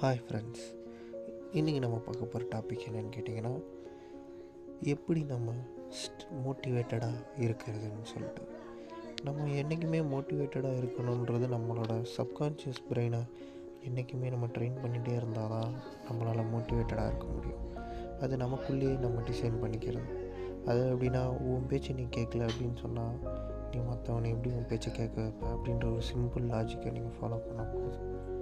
Hi friends இன்றைக்கி நம்ம பார்க்க போகிற டாபிக் என்னென்னு கேட்டிங்கன்னா எப்படி நம்ம மோட்டிவேட்டடாக இருக்கிறதுன்னு சொல்லிட்டு. நம்ம என்றைக்குமே மோட்டிவேட்டடாக இருக்கணுன்றது நம்மளோட சப்கான்ஷியஸ் பிரெயினை என்றைக்குமே நம்ம ட்ரெயின் பண்ணிகிட்டே இருந்தால் தான் நம்மளால் மோட்டிவேட்டடாக இருக்க முடியும். அது நமக்குள்ளேயே நம்ம டிசைன் பண்ணிக்கிறது. அது எப்படின்னா உன் பேச்சு நீ கேட்கல அப்படின்னு சொன்னால் நீ மற்றவனை எப்படி உன் பேச்சை கேட்க வைப்ப? அப்படின்ற ஒரு சிம்பிள் லாஜிக்கை நீங்கள் ஃபாலோ பண்ண போதும்.